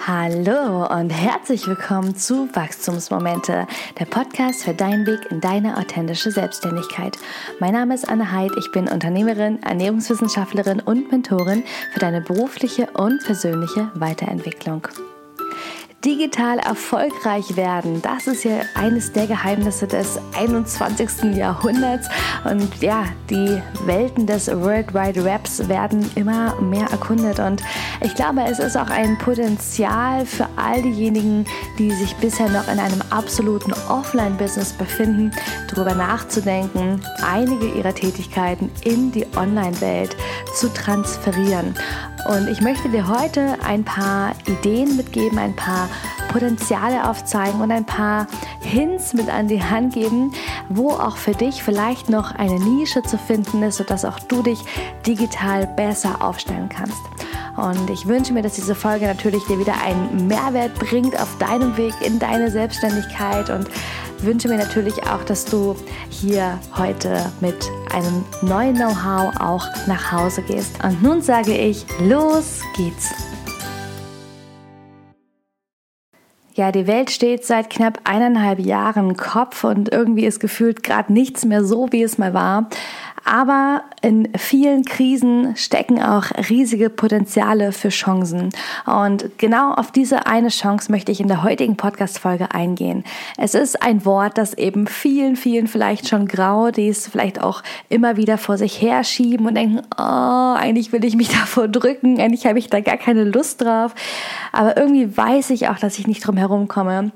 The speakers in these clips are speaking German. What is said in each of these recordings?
Hallo und herzlich willkommen zu Wachstumsmomente, der Podcast für deinen Weg in deine authentische Selbstständigkeit. Mein Name ist Anne Heid, ich bin Unternehmerin, Ernährungswissenschaftlerin und Mentorin für deine berufliche und persönliche Weiterentwicklung digital erfolgreich werden. Das ist ja eines der Geheimnisse des 21. Jahrhunderts. Und ja, die Welten des World Wide Webs werden immer mehr erkundet. Und ich glaube, es ist auch ein Potenzial für all diejenigen, die sich bisher noch in einem absoluten Offline-Business befinden, darüber nachzudenken, einige ihrer Tätigkeiten in die Online-Welt zu transferieren. Und ich möchte dir heute ein paar Ideen mitgeben, ein paar Potenziale aufzeigen und ein paar Hints mit an die Hand geben, wo auch für dich vielleicht noch eine Nische zu finden ist, sodass auch du dich digital besser aufstellen kannst. Und ich wünsche mir, dass diese Folge natürlich dir wieder einen Mehrwert bringt auf deinem Weg in deine Selbstständigkeit und wünsche mir natürlich auch, dass du hier heute mit einem neuen Know-how auch nach Hause gehst. Und nun sage ich, los geht's! Ja, die Welt steht seit knapp eineinhalb Jahren Kopf und irgendwie ist gefühlt gerade nichts mehr so, wie es mal war. Aber in vielen Krisen stecken auch riesige Potenziale für Chancen. Und genau auf diese eine Chance möchte ich in der heutigen Podcast-Folge eingehen. Es ist ein Wort, das eben vielen, vielen vielleicht schon grau, die es vielleicht auch immer wieder vor sich herschieben und denken, oh, eigentlich will ich mich davor drücken, eigentlich habe ich da gar keine Lust drauf. Aber irgendwie weiß ich auch, dass ich nicht drum herum komme.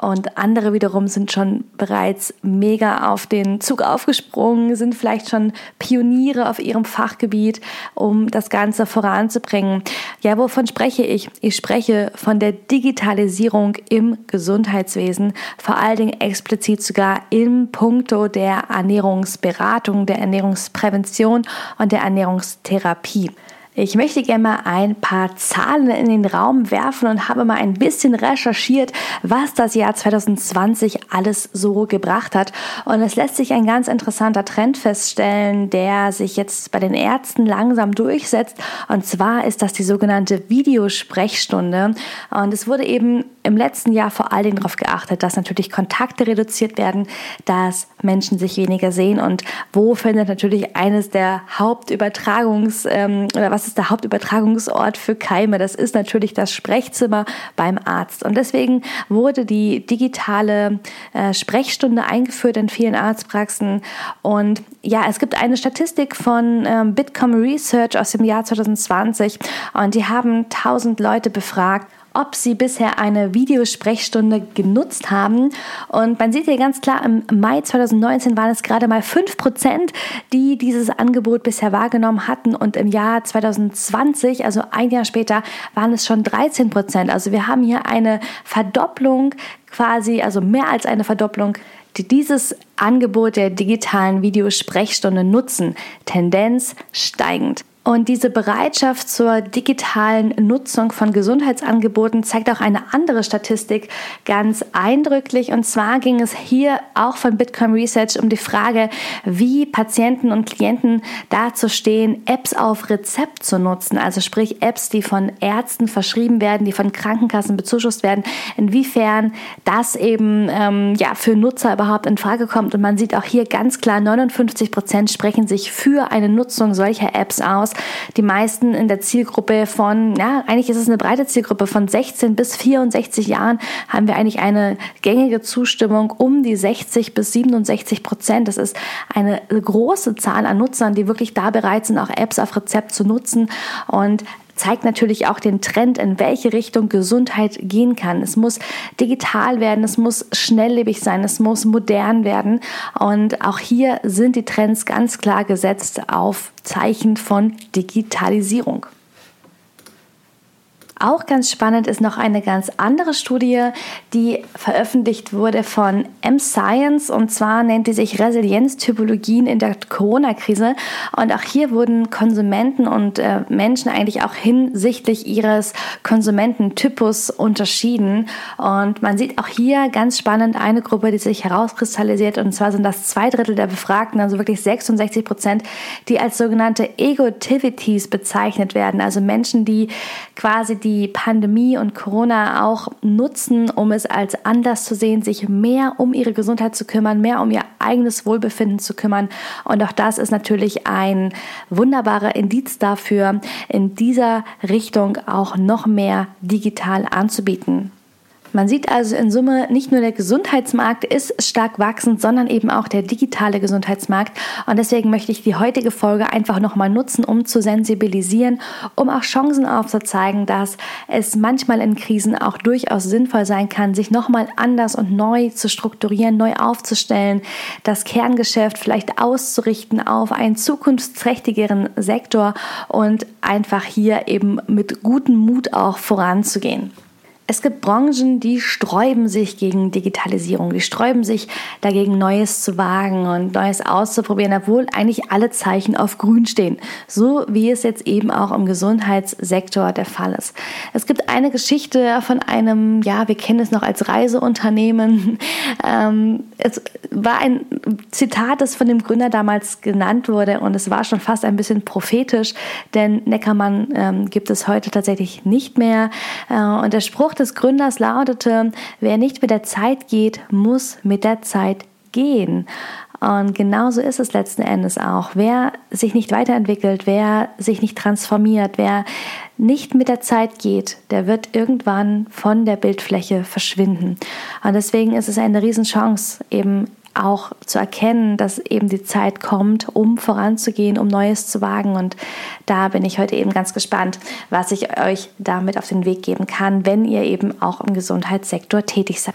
Und andere wiederum sind schon bereits mega auf den Zug aufgesprungen, sind vielleicht schon Pioniere auf ihrem Fachgebiet, um das Ganze voranzubringen. Ja, wovon spreche ich? Ich spreche von der Digitalisierung im Gesundheitswesen, vor allen Dingen explizit sogar im Punkto der Ernährungsberatung, der Ernährungsprävention und der Ernährungstherapie. Ich möchte gerne mal ein paar Zahlen in den Raum werfen und habe mal ein bisschen recherchiert, was das Jahr 2020 alles so gebracht hat. Und es lässt sich ein ganz interessanter Trend feststellen, der sich jetzt bei den Ärzten langsam durchsetzt. Und zwar ist das die sogenannte Videosprechstunde. Und es wurde eben im letzten Jahr vor allen Dingen darauf geachtet, dass natürlich Kontakte reduziert werden, dass Menschen sich weniger sehen und wo findet natürlich eines der Hauptübertragungs- ähm, oder was ist der Hauptübertragungsort für Keime? Das ist natürlich das Sprechzimmer beim Arzt. Und deswegen wurde die digitale äh, Sprechstunde eingeführt in vielen Arztpraxen. Und ja, es gibt eine Statistik von ähm, Bitcom Research aus dem Jahr 2020 und die haben 1000 Leute befragt ob sie bisher eine Videosprechstunde genutzt haben. Und man sieht hier ganz klar, im Mai 2019 waren es gerade mal 5%, die dieses Angebot bisher wahrgenommen hatten. Und im Jahr 2020, also ein Jahr später, waren es schon 13%. Also wir haben hier eine Verdopplung quasi, also mehr als eine Verdopplung die dieses Angebot der digitalen Videosprechstunde nutzen, Tendenz steigend. Und diese Bereitschaft zur digitalen Nutzung von Gesundheitsangeboten zeigt auch eine andere Statistik ganz eindrücklich. Und zwar ging es hier auch von Bitcoin Research um die Frage, wie Patienten und Klienten dazu stehen, Apps auf Rezept zu nutzen. Also sprich Apps, die von Ärzten verschrieben werden, die von Krankenkassen bezuschusst werden. Inwiefern das eben ähm, ja, für Nutzer überhaupt in Frage kommt. Und man sieht auch hier ganz klar, 59 Prozent sprechen sich für eine Nutzung solcher Apps aus. Die meisten in der Zielgruppe von, ja, eigentlich ist es eine breite Zielgruppe von 16 bis 64 Jahren haben wir eigentlich eine gängige Zustimmung um die 60 bis 67 Prozent. Das ist eine große Zahl an Nutzern, die wirklich da bereit sind, auch Apps auf Rezept zu nutzen. Und zeigt natürlich auch den Trend, in welche Richtung Gesundheit gehen kann. Es muss digital werden, es muss schnelllebig sein, es muss modern werden. Und auch hier sind die Trends ganz klar gesetzt auf Zeichen von Digitalisierung. Auch ganz spannend ist noch eine ganz andere Studie, die veröffentlicht wurde von M-Science und zwar nennt die sich Resilienztypologien in der Corona-Krise. Und auch hier wurden Konsumenten und äh, Menschen eigentlich auch hinsichtlich ihres Konsumententypus unterschieden. Und man sieht auch hier ganz spannend eine Gruppe, die sich herauskristallisiert und zwar sind das zwei Drittel der Befragten, also wirklich 66 Prozent, die als sogenannte Egotivities bezeichnet werden, also Menschen, die quasi die die Pandemie und Corona auch nutzen, um es als Anlass zu sehen, sich mehr um ihre Gesundheit zu kümmern, mehr um ihr eigenes Wohlbefinden zu kümmern. Und auch das ist natürlich ein wunderbarer Indiz dafür, in dieser Richtung auch noch mehr digital anzubieten. Man sieht also in Summe, nicht nur der Gesundheitsmarkt ist stark wachsend, sondern eben auch der digitale Gesundheitsmarkt. Und deswegen möchte ich die heutige Folge einfach nochmal nutzen, um zu sensibilisieren, um auch Chancen aufzuzeigen, dass es manchmal in Krisen auch durchaus sinnvoll sein kann, sich nochmal anders und neu zu strukturieren, neu aufzustellen, das Kerngeschäft vielleicht auszurichten auf einen zukunftsträchtigeren Sektor und einfach hier eben mit gutem Mut auch voranzugehen. Es gibt Branchen, die sträuben sich gegen Digitalisierung, die sträuben sich dagegen, Neues zu wagen und Neues auszuprobieren, obwohl eigentlich alle Zeichen auf Grün stehen. So wie es jetzt eben auch im Gesundheitssektor der Fall ist. Es gibt eine Geschichte von einem, ja, wir kennen es noch als Reiseunternehmen. Ähm, es war ein Zitat, das von dem Gründer damals genannt wurde und es war schon fast ein bisschen prophetisch, denn Neckermann ähm, gibt es heute tatsächlich nicht mehr. Äh, und der Spruch des Gründers lautete, wer nicht mit der Zeit geht, muss mit der Zeit gehen. Und genauso ist es letzten Endes auch. Wer sich nicht weiterentwickelt, wer sich nicht transformiert, wer nicht mit der Zeit geht, der wird irgendwann von der Bildfläche verschwinden. Und deswegen ist es eine Riesenchance, eben auch zu erkennen, dass eben die Zeit kommt, um voranzugehen, um Neues zu wagen. Und da bin ich heute eben ganz gespannt, was ich euch damit auf den Weg geben kann, wenn ihr eben auch im Gesundheitssektor tätig seid.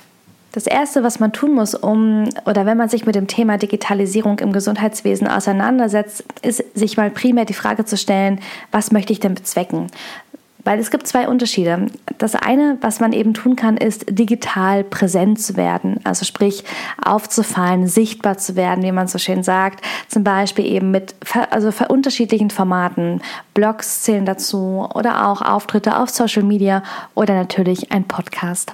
Das Erste, was man tun muss, um oder wenn man sich mit dem Thema Digitalisierung im Gesundheitswesen auseinandersetzt, ist sich mal primär die Frage zu stellen, was möchte ich denn bezwecken? Weil es gibt zwei Unterschiede. Das eine, was man eben tun kann, ist digital präsent zu werden. Also sprich, aufzufallen, sichtbar zu werden, wie man so schön sagt. Zum Beispiel eben mit also unterschiedlichen Formaten. Blogs zählen dazu oder auch Auftritte auf Social Media oder natürlich ein Podcast.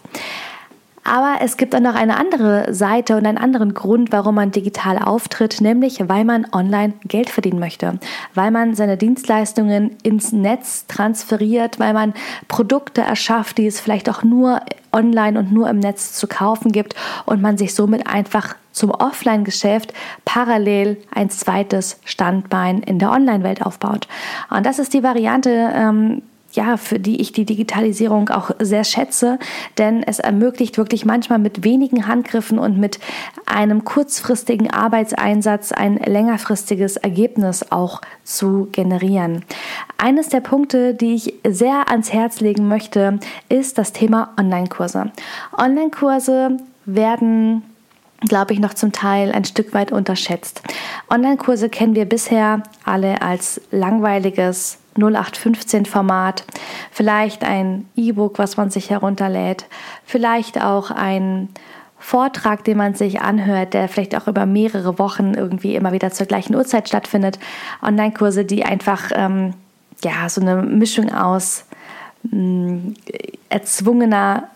Aber es gibt dann noch eine andere Seite und einen anderen Grund, warum man digital auftritt, nämlich weil man online Geld verdienen möchte, weil man seine Dienstleistungen ins Netz transferiert, weil man Produkte erschafft, die es vielleicht auch nur online und nur im Netz zu kaufen gibt und man sich somit einfach zum Offline-Geschäft parallel ein zweites Standbein in der Online-Welt aufbaut. Und das ist die Variante, ähm, ja, für die ich die Digitalisierung auch sehr schätze, denn es ermöglicht wirklich manchmal mit wenigen Handgriffen und mit einem kurzfristigen Arbeitseinsatz ein längerfristiges Ergebnis auch zu generieren. Eines der Punkte, die ich sehr ans Herz legen möchte, ist das Thema Online-Kurse. Online-Kurse werden glaube ich, noch zum Teil ein Stück weit unterschätzt. Online-Kurse kennen wir bisher alle als langweiliges 0815 Format, vielleicht ein E-Book, was man sich herunterlädt, vielleicht auch ein Vortrag, den man sich anhört, der vielleicht auch über mehrere Wochen irgendwie immer wieder zur gleichen Uhrzeit stattfindet. Online-Kurse, die einfach ähm, ja so eine Mischung aus mh, mm, erzwungener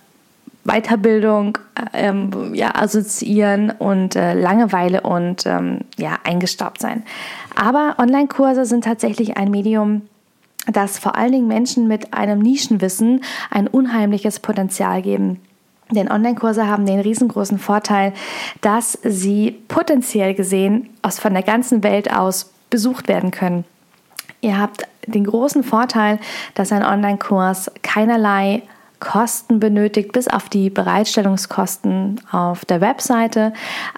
Weiterbildung ähm, ja, assoziieren und äh, Langeweile und ähm, ja, eingestaubt sein. Aber Online-Kurse sind tatsächlich ein Medium, dass vor allen Dingen Menschen mit einem Nischenwissen ein unheimliches Potenzial geben. Denn Online-Kurse haben den riesengroßen Vorteil, dass sie potenziell gesehen aus von der ganzen Welt aus besucht werden können. Ihr habt den großen Vorteil, dass ein Online-Kurs keinerlei Kosten benötigt, bis auf die Bereitstellungskosten auf der Webseite.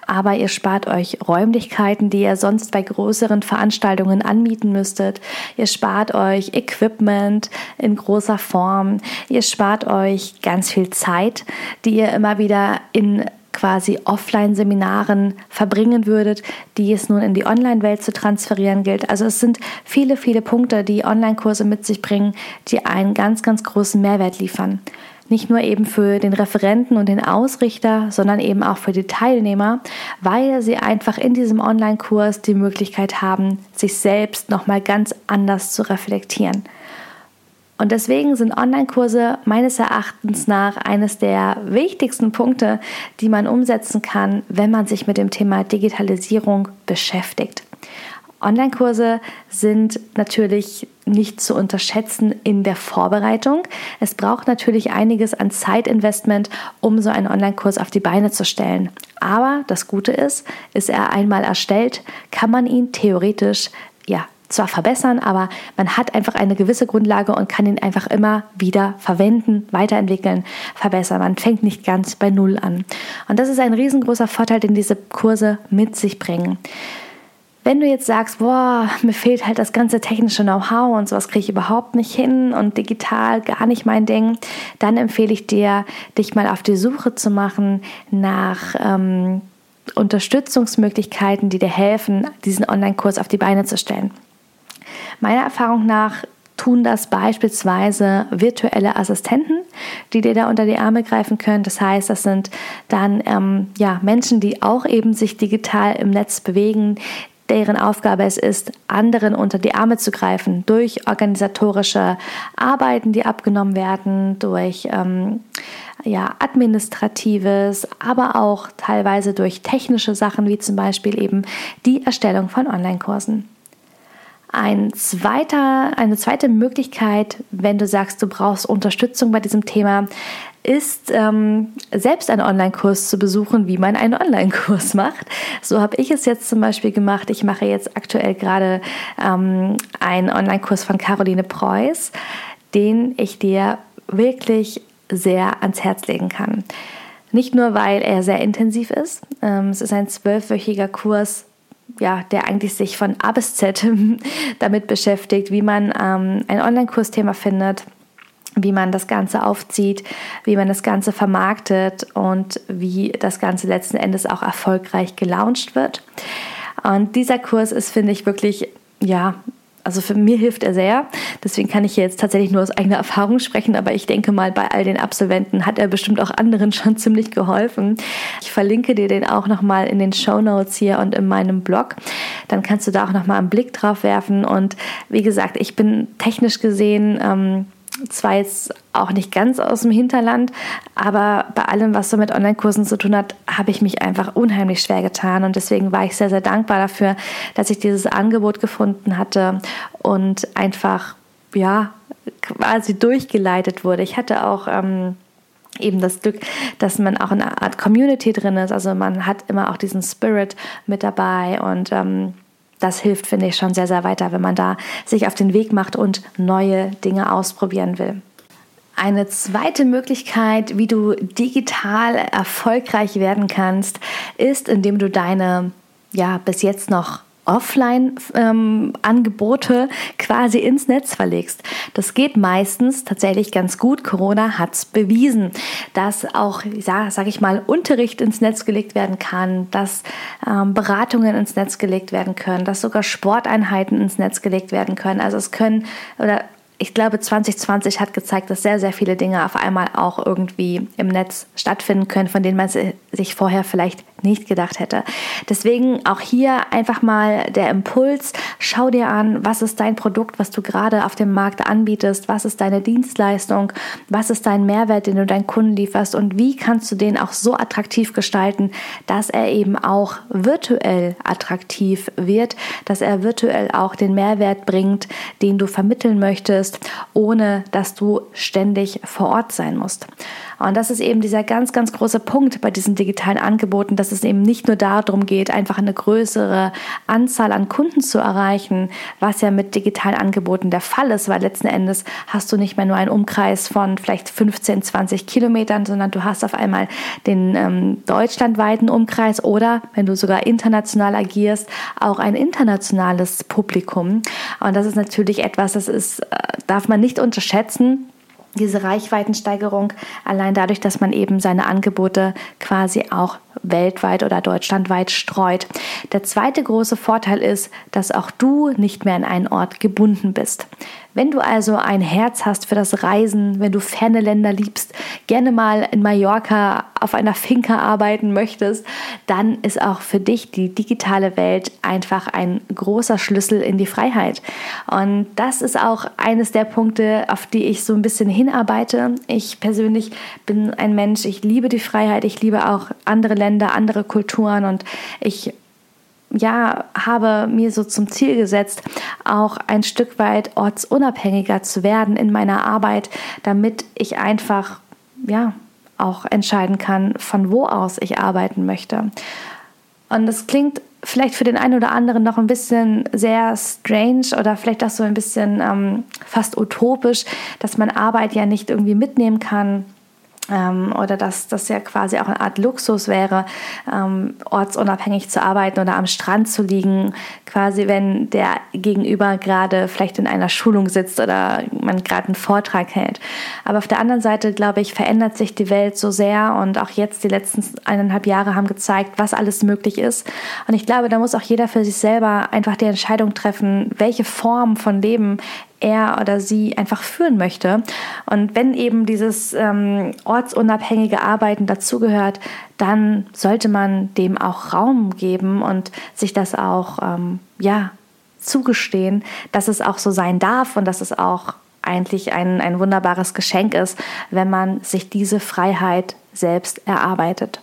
Aber ihr spart euch Räumlichkeiten, die ihr sonst bei größeren Veranstaltungen anmieten müsstet. Ihr spart euch Equipment in großer Form. Ihr spart euch ganz viel Zeit, die ihr immer wieder in quasi Offline-Seminaren verbringen würdet, die es nun in die Online-Welt zu transferieren gilt. Also es sind viele, viele Punkte, die Online-Kurse mit sich bringen, die einen ganz, ganz großen Mehrwert liefern. Nicht nur eben für den Referenten und den Ausrichter, sondern eben auch für die Teilnehmer, weil sie einfach in diesem Online-Kurs die Möglichkeit haben, sich selbst nochmal ganz anders zu reflektieren. Und deswegen sind Online-Kurse meines Erachtens nach eines der wichtigsten Punkte, die man umsetzen kann, wenn man sich mit dem Thema Digitalisierung beschäftigt. Online-Kurse sind natürlich nicht zu unterschätzen in der Vorbereitung. Es braucht natürlich einiges an Zeitinvestment, um so einen Online-Kurs auf die Beine zu stellen. Aber das Gute ist, ist er einmal erstellt, kann man ihn theoretisch ja zwar verbessern, aber man hat einfach eine gewisse Grundlage und kann ihn einfach immer wieder verwenden, weiterentwickeln, verbessern. Man fängt nicht ganz bei Null an. Und das ist ein riesengroßer Vorteil, den diese Kurse mit sich bringen. Wenn du jetzt sagst, boah, mir fehlt halt das ganze technische Know-how und sowas kriege ich überhaupt nicht hin und digital gar nicht mein Ding, dann empfehle ich dir, dich mal auf die Suche zu machen nach ähm, Unterstützungsmöglichkeiten, die dir helfen, diesen Online-Kurs auf die Beine zu stellen. Meiner Erfahrung nach tun das beispielsweise virtuelle Assistenten, die dir da unter die Arme greifen können. Das heißt, das sind dann ähm, ja, Menschen, die auch eben sich digital im Netz bewegen, deren Aufgabe es ist, anderen unter die Arme zu greifen durch organisatorische Arbeiten, die abgenommen werden, durch ähm, ja, administratives, aber auch teilweise durch technische Sachen, wie zum Beispiel eben die Erstellung von Online-Kursen. Ein zweiter, eine zweite Möglichkeit, wenn du sagst, du brauchst Unterstützung bei diesem Thema, ist, ähm, selbst einen Online-Kurs zu besuchen, wie man einen Online-Kurs macht. So habe ich es jetzt zum Beispiel gemacht. Ich mache jetzt aktuell gerade ähm, einen Online-Kurs von Caroline Preuß, den ich dir wirklich sehr ans Herz legen kann. Nicht nur, weil er sehr intensiv ist. Ähm, es ist ein zwölfwöchiger Kurs, ja, der eigentlich sich von A bis Z damit beschäftigt, wie man ähm, ein Online-Kursthema findet, wie man das Ganze aufzieht, wie man das Ganze vermarktet und wie das Ganze letzten Endes auch erfolgreich gelauncht wird. Und dieser Kurs ist, finde ich, wirklich, ja, also für mich hilft er sehr. Deswegen kann ich jetzt tatsächlich nur aus eigener Erfahrung sprechen, aber ich denke mal, bei all den Absolventen hat er bestimmt auch anderen schon ziemlich geholfen. Ich verlinke dir den auch nochmal in den Show Notes hier und in meinem Blog. Dann kannst du da auch nochmal einen Blick drauf werfen. Und wie gesagt, ich bin technisch gesehen ähm, zwar jetzt auch nicht ganz aus dem Hinterland, aber bei allem, was so mit Online-Kursen zu tun hat, habe ich mich einfach unheimlich schwer getan und deswegen war ich sehr, sehr dankbar dafür, dass ich dieses Angebot gefunden hatte und einfach, ja, quasi durchgeleitet wurde. Ich hatte auch ähm, eben das Glück, dass man auch in einer Art Community drin ist, also man hat immer auch diesen Spirit mit dabei und ähm, das hilft, finde ich, schon sehr, sehr weiter, wenn man da sich auf den Weg macht und neue Dinge ausprobieren will. Eine zweite Möglichkeit, wie du digital erfolgreich werden kannst, ist, indem du deine ja bis jetzt noch Offline-Angebote quasi ins Netz verlegst. Das geht meistens tatsächlich ganz gut. Corona hat es bewiesen, dass auch, ja, sage ich mal, Unterricht ins Netz gelegt werden kann, dass ähm, Beratungen ins Netz gelegt werden können, dass sogar Sporteinheiten ins Netz gelegt werden können. Also es können oder ich glaube, 2020 hat gezeigt, dass sehr, sehr viele Dinge auf einmal auch irgendwie im Netz stattfinden können, von denen man sich vorher vielleicht nicht gedacht hätte. Deswegen auch hier einfach mal der Impuls, schau dir an, was ist dein Produkt, was du gerade auf dem Markt anbietest, was ist deine Dienstleistung, was ist dein Mehrwert, den du deinen Kunden lieferst und wie kannst du den auch so attraktiv gestalten, dass er eben auch virtuell attraktiv wird, dass er virtuell auch den Mehrwert bringt, den du vermitteln möchtest, ohne dass du ständig vor Ort sein musst. Und das ist eben dieser ganz, ganz große Punkt bei diesen digitalen Angeboten, dass es eben nicht nur darum geht, einfach eine größere Anzahl an Kunden zu erreichen, was ja mit digitalen Angeboten der Fall ist, weil letzten Endes hast du nicht mehr nur einen Umkreis von vielleicht 15, 20 Kilometern, sondern du hast auf einmal den ähm, deutschlandweiten Umkreis oder, wenn du sogar international agierst, auch ein internationales Publikum. Und das ist natürlich etwas, das ist, äh, darf man nicht unterschätzen diese Reichweitensteigerung allein dadurch, dass man eben seine Angebote quasi auch weltweit oder deutschlandweit streut. Der zweite große Vorteil ist, dass auch du nicht mehr an einen Ort gebunden bist. Wenn du also ein Herz hast für das Reisen, wenn du ferne Länder liebst, gerne mal in Mallorca auf einer Finca arbeiten möchtest, dann ist auch für dich die digitale Welt einfach ein großer Schlüssel in die Freiheit. Und das ist auch eines der Punkte, auf die ich so ein bisschen hinarbeite. Ich persönlich bin ein Mensch, ich liebe die Freiheit, ich liebe auch andere Länder, andere Kulturen und ich ja, habe mir so zum Ziel gesetzt, auch ein Stück weit ortsunabhängiger zu werden in meiner Arbeit, damit ich einfach, ja, auch entscheiden kann, von wo aus ich arbeiten möchte. Und das klingt vielleicht für den einen oder anderen noch ein bisschen sehr strange oder vielleicht auch so ein bisschen ähm, fast utopisch, dass man Arbeit ja nicht irgendwie mitnehmen kann ähm, oder dass das ja quasi auch eine Art Luxus wäre, ähm, ortsunabhängig zu arbeiten oder am Strand zu liegen, quasi wenn der Gegenüber gerade vielleicht in einer Schulung sitzt oder man gerade einen Vortrag hält. Aber auf der anderen Seite, glaube ich, verändert sich die Welt so sehr und auch jetzt die letzten eineinhalb Jahre haben gezeigt, was alles möglich ist. Und ich glaube, da muss auch jeder für sich selber einfach die Entscheidung treffen, welche Form von Leben er oder sie einfach führen möchte. Und wenn eben dieses ähm, ortsunabhängige Arbeiten dazugehört, dann sollte man dem auch Raum geben und sich das auch ähm, ja zugestehen, dass es auch so sein darf und dass es auch eigentlich ein, ein wunderbares Geschenk ist, wenn man sich diese Freiheit selbst erarbeitet.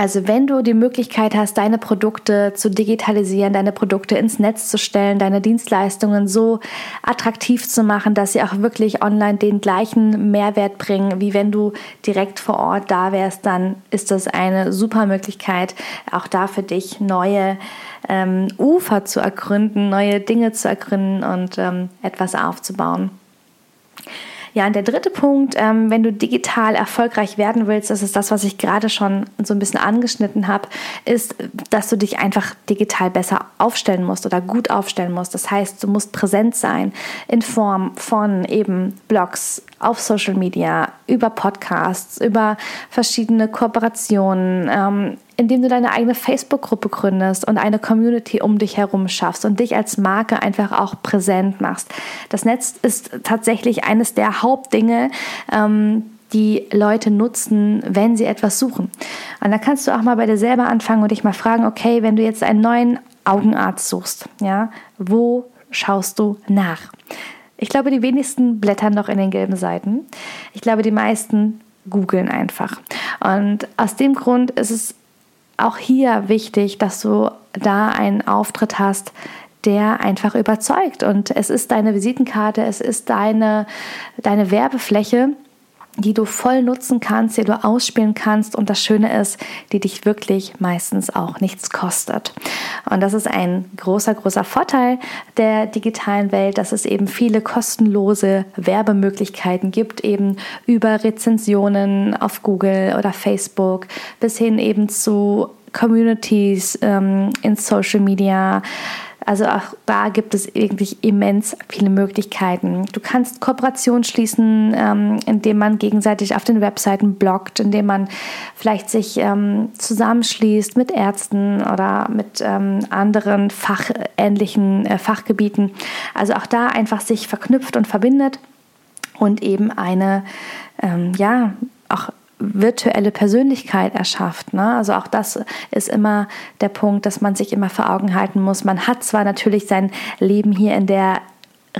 Also wenn du die Möglichkeit hast, deine Produkte zu digitalisieren, deine Produkte ins Netz zu stellen, deine Dienstleistungen so attraktiv zu machen, dass sie auch wirklich online den gleichen Mehrwert bringen, wie wenn du direkt vor Ort da wärst, dann ist das eine super Möglichkeit, auch da für dich neue ähm, Ufer zu ergründen, neue Dinge zu ergründen und ähm, etwas aufzubauen. Ja, und der dritte Punkt, ähm, wenn du digital erfolgreich werden willst, das ist das, was ich gerade schon so ein bisschen angeschnitten habe, ist, dass du dich einfach digital besser aufstellen musst oder gut aufstellen musst. Das heißt, du musst präsent sein in Form von eben Blogs, auf Social Media, über Podcasts, über verschiedene Kooperationen, ähm, indem du deine eigene Facebook-Gruppe gründest und eine Community um dich herum schaffst und dich als Marke einfach auch präsent machst. Das Netz ist tatsächlich eines der Hauptdinge, ähm, die Leute nutzen, wenn sie etwas suchen. Und da kannst du auch mal bei dir selber anfangen und dich mal fragen, okay, wenn du jetzt einen neuen Augenarzt suchst, ja, wo schaust du nach? Ich glaube, die wenigsten blättern noch in den gelben Seiten. Ich glaube, die meisten googeln einfach. Und aus dem Grund ist es auch hier wichtig, dass du da einen Auftritt hast, der einfach überzeugt. Und es ist deine Visitenkarte, es ist deine, deine Werbefläche die du voll nutzen kannst, die du ausspielen kannst und das Schöne ist, die dich wirklich meistens auch nichts kostet. Und das ist ein großer, großer Vorteil der digitalen Welt, dass es eben viele kostenlose Werbemöglichkeiten gibt, eben über Rezensionen auf Google oder Facebook bis hin eben zu Communities ähm, in Social Media also auch da gibt es wirklich immens viele Möglichkeiten. Du kannst Kooperationen schließen, ähm, indem man gegenseitig auf den Webseiten bloggt, indem man vielleicht sich ähm, zusammenschließt mit Ärzten oder mit ähm, anderen fachähnlichen äh, Fachgebieten. Also auch da einfach sich verknüpft und verbindet und eben eine, ähm, ja, auch virtuelle Persönlichkeit erschafft. Ne? Also auch das ist immer der Punkt, dass man sich immer vor Augen halten muss. Man hat zwar natürlich sein Leben hier in der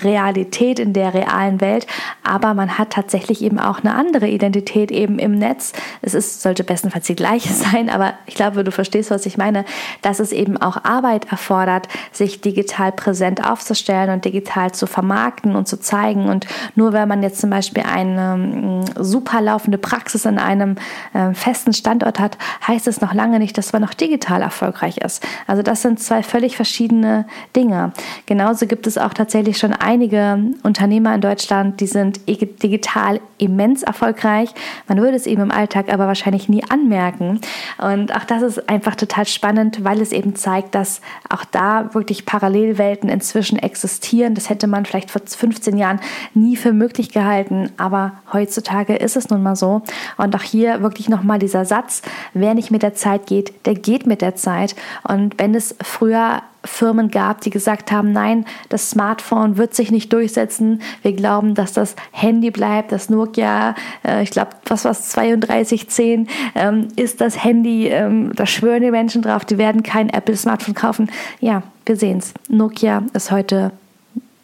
Realität, in der realen Welt, aber man hat tatsächlich eben auch eine andere Identität eben im Netz. Es ist, sollte bestenfalls die gleiche sein, aber ich glaube, du verstehst, was ich meine, dass es eben auch Arbeit erfordert, sich digital präsent aufzustellen und digital zu vermarkten und zu zeigen. Und nur wenn man jetzt zum Beispiel eine mm, super laufende Praxis an einem äh, festen Standort hat, heißt es noch lange nicht, dass man noch digital erfolgreich ist. Also das sind zwei völlig verschiedene Dinge. Genauso gibt es auch tatsächlich schon einige Unternehmer in Deutschland, die sind digital immens erfolgreich. Man würde es eben im Alltag aber wahrscheinlich nie anmerken. Und auch das ist einfach total spannend, weil es eben zeigt, dass auch da wirklich Parallelwelten inzwischen existieren. Das hätte man vielleicht vor 15 Jahren nie für möglich gehalten, aber heutzutage ist es nun mal so. Und auch hier wirklich nochmal dieser Satz, wer nicht mit der Zeit geht, der geht mit der Zeit. Und wenn es früher Firmen gab, die gesagt haben, nein, das Smartphone wird sich nicht durchsetzen. Wir glauben, dass das Handy bleibt, das Nokia, äh, ich glaube, was war es, 3210 ähm, ist das Handy, ähm, da schwören die Menschen drauf, die werden kein Apple-Smartphone kaufen. Ja, wir sehen es. Nokia ist heute,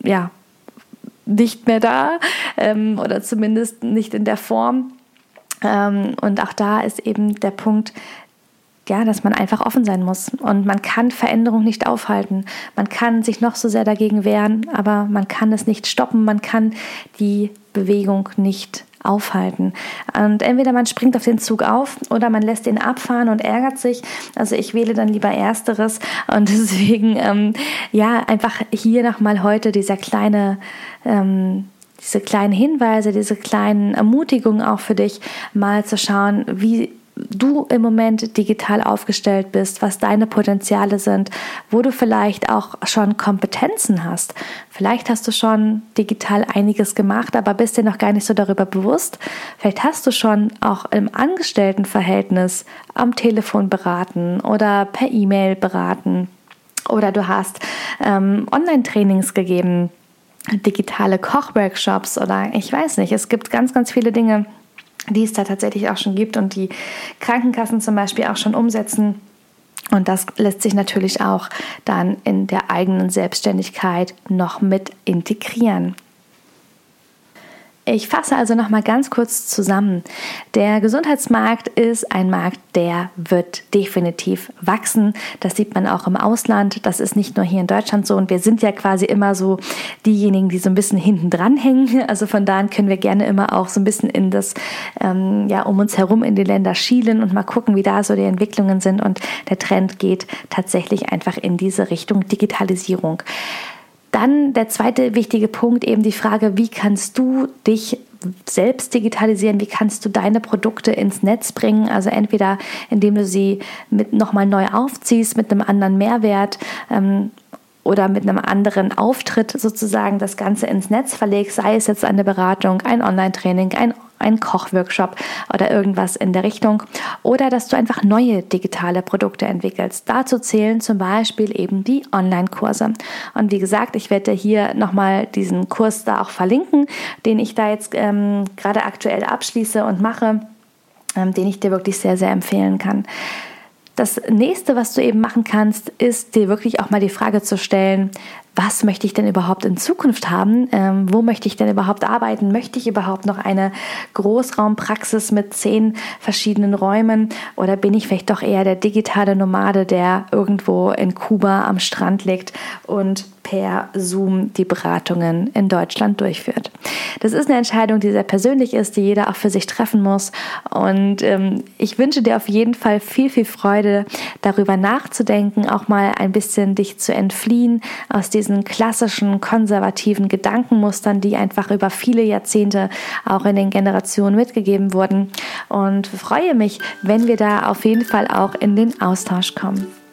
ja, nicht mehr da ähm, oder zumindest nicht in der Form. Ähm, und auch da ist eben der Punkt, ja, dass man einfach offen sein muss. Und man kann Veränderung nicht aufhalten. Man kann sich noch so sehr dagegen wehren, aber man kann es nicht stoppen. Man kann die Bewegung nicht aufhalten. Und entweder man springt auf den Zug auf oder man lässt ihn abfahren und ärgert sich. Also ich wähle dann lieber Ersteres. Und deswegen, ähm, ja, einfach hier nochmal heute dieser kleine, ähm, diese kleinen Hinweise, diese kleinen Ermutigungen auch für dich, mal zu schauen, wie du im Moment digital aufgestellt bist, was deine Potenziale sind, wo du vielleicht auch schon Kompetenzen hast. Vielleicht hast du schon digital einiges gemacht, aber bist dir noch gar nicht so darüber bewusst. Vielleicht hast du schon auch im Angestelltenverhältnis am Telefon beraten oder per E-Mail beraten oder du hast ähm, Online-Trainings gegeben, digitale Kochworkshops oder ich weiß nicht. Es gibt ganz, ganz viele Dinge, die es da tatsächlich auch schon gibt und die Krankenkassen zum Beispiel auch schon umsetzen. Und das lässt sich natürlich auch dann in der eigenen Selbstständigkeit noch mit integrieren. Ich fasse also noch mal ganz kurz zusammen. Der Gesundheitsmarkt ist ein Markt, der wird definitiv wachsen. Das sieht man auch im Ausland. Das ist nicht nur hier in Deutschland so. Und wir sind ja quasi immer so diejenigen, die so ein bisschen hinten dran hängen. Also von da an können wir gerne immer auch so ein bisschen in das, ähm, ja, um uns herum in die Länder schielen und mal gucken, wie da so die Entwicklungen sind. Und der Trend geht tatsächlich einfach in diese Richtung Digitalisierung. Dann der zweite wichtige Punkt, eben die Frage, wie kannst du dich selbst digitalisieren, wie kannst du deine Produkte ins Netz bringen, also entweder indem du sie mit nochmal neu aufziehst, mit einem anderen Mehrwert ähm, oder mit einem anderen Auftritt sozusagen das Ganze ins Netz verlegst, sei es jetzt eine Beratung, ein Online-Training, ein ein Kochworkshop oder irgendwas in der Richtung. Oder dass du einfach neue digitale Produkte entwickelst. Dazu zählen zum Beispiel eben die Online-Kurse. Und wie gesagt, ich werde hier nochmal diesen Kurs da auch verlinken, den ich da jetzt ähm, gerade aktuell abschließe und mache, ähm, den ich dir wirklich sehr, sehr empfehlen kann. Das nächste, was du eben machen kannst, ist dir wirklich auch mal die Frage zu stellen, was möchte ich denn überhaupt in Zukunft haben? Ähm, wo möchte ich denn überhaupt arbeiten? Möchte ich überhaupt noch eine Großraumpraxis mit zehn verschiedenen Räumen? Oder bin ich vielleicht doch eher der digitale Nomade, der irgendwo in Kuba am Strand liegt und per Zoom die Beratungen in Deutschland durchführt. Das ist eine Entscheidung, die sehr persönlich ist, die jeder auch für sich treffen muss. Und ähm, ich wünsche dir auf jeden Fall viel, viel Freude, darüber nachzudenken, auch mal ein bisschen dich zu entfliehen aus diesen klassischen konservativen Gedankenmustern, die einfach über viele Jahrzehnte auch in den Generationen mitgegeben wurden. Und freue mich, wenn wir da auf jeden Fall auch in den Austausch kommen.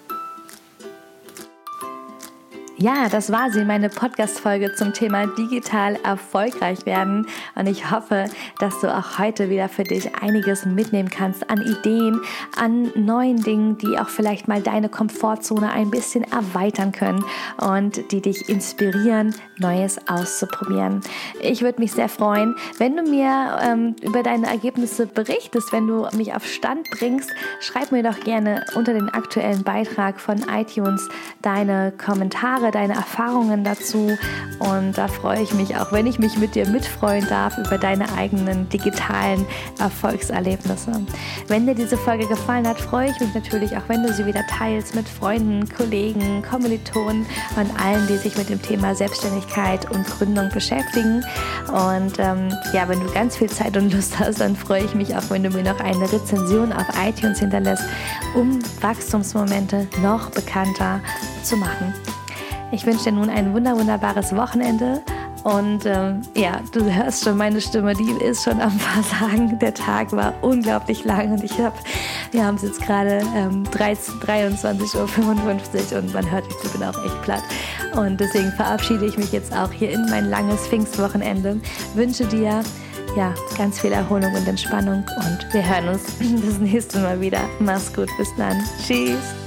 Ja, das war sie, meine Podcast-Folge zum Thema digital erfolgreich werden. Und ich hoffe, dass du auch heute wieder für dich einiges mitnehmen kannst an Ideen, an neuen Dingen, die auch vielleicht mal deine Komfortzone ein bisschen erweitern können und die dich inspirieren, Neues auszuprobieren. Ich würde mich sehr freuen, wenn du mir ähm, über deine Ergebnisse berichtest, wenn du mich auf Stand bringst. Schreib mir doch gerne unter den aktuellen Beitrag von iTunes deine Kommentare deine Erfahrungen dazu. Und da freue ich mich auch, wenn ich mich mit dir mitfreuen darf über deine eigenen digitalen Erfolgserlebnisse. Wenn dir diese Folge gefallen hat, freue ich mich natürlich auch, wenn du sie wieder teilst mit Freunden, Kollegen, Kommilitonen und allen, die sich mit dem Thema Selbstständigkeit und Gründung beschäftigen. Und ähm, ja, wenn du ganz viel Zeit und Lust hast, dann freue ich mich auch, wenn du mir noch eine Rezension auf iTunes hinterlässt, um Wachstumsmomente noch bekannter zu machen. Ich wünsche dir nun ein wunder wunderbares Wochenende und ähm, ja, du hörst schon meine Stimme, die ist schon am Versagen. Der Tag war unglaublich lang und ich habe, wir haben es jetzt gerade ähm, 23.55 Uhr und man hört, ich bin auch echt platt. Und deswegen verabschiede ich mich jetzt auch hier in mein langes Pfingstwochenende. Wünsche dir ja, ganz viel Erholung und Entspannung und wir hören uns das nächste Mal wieder. Mach's gut, bis dann. Tschüss.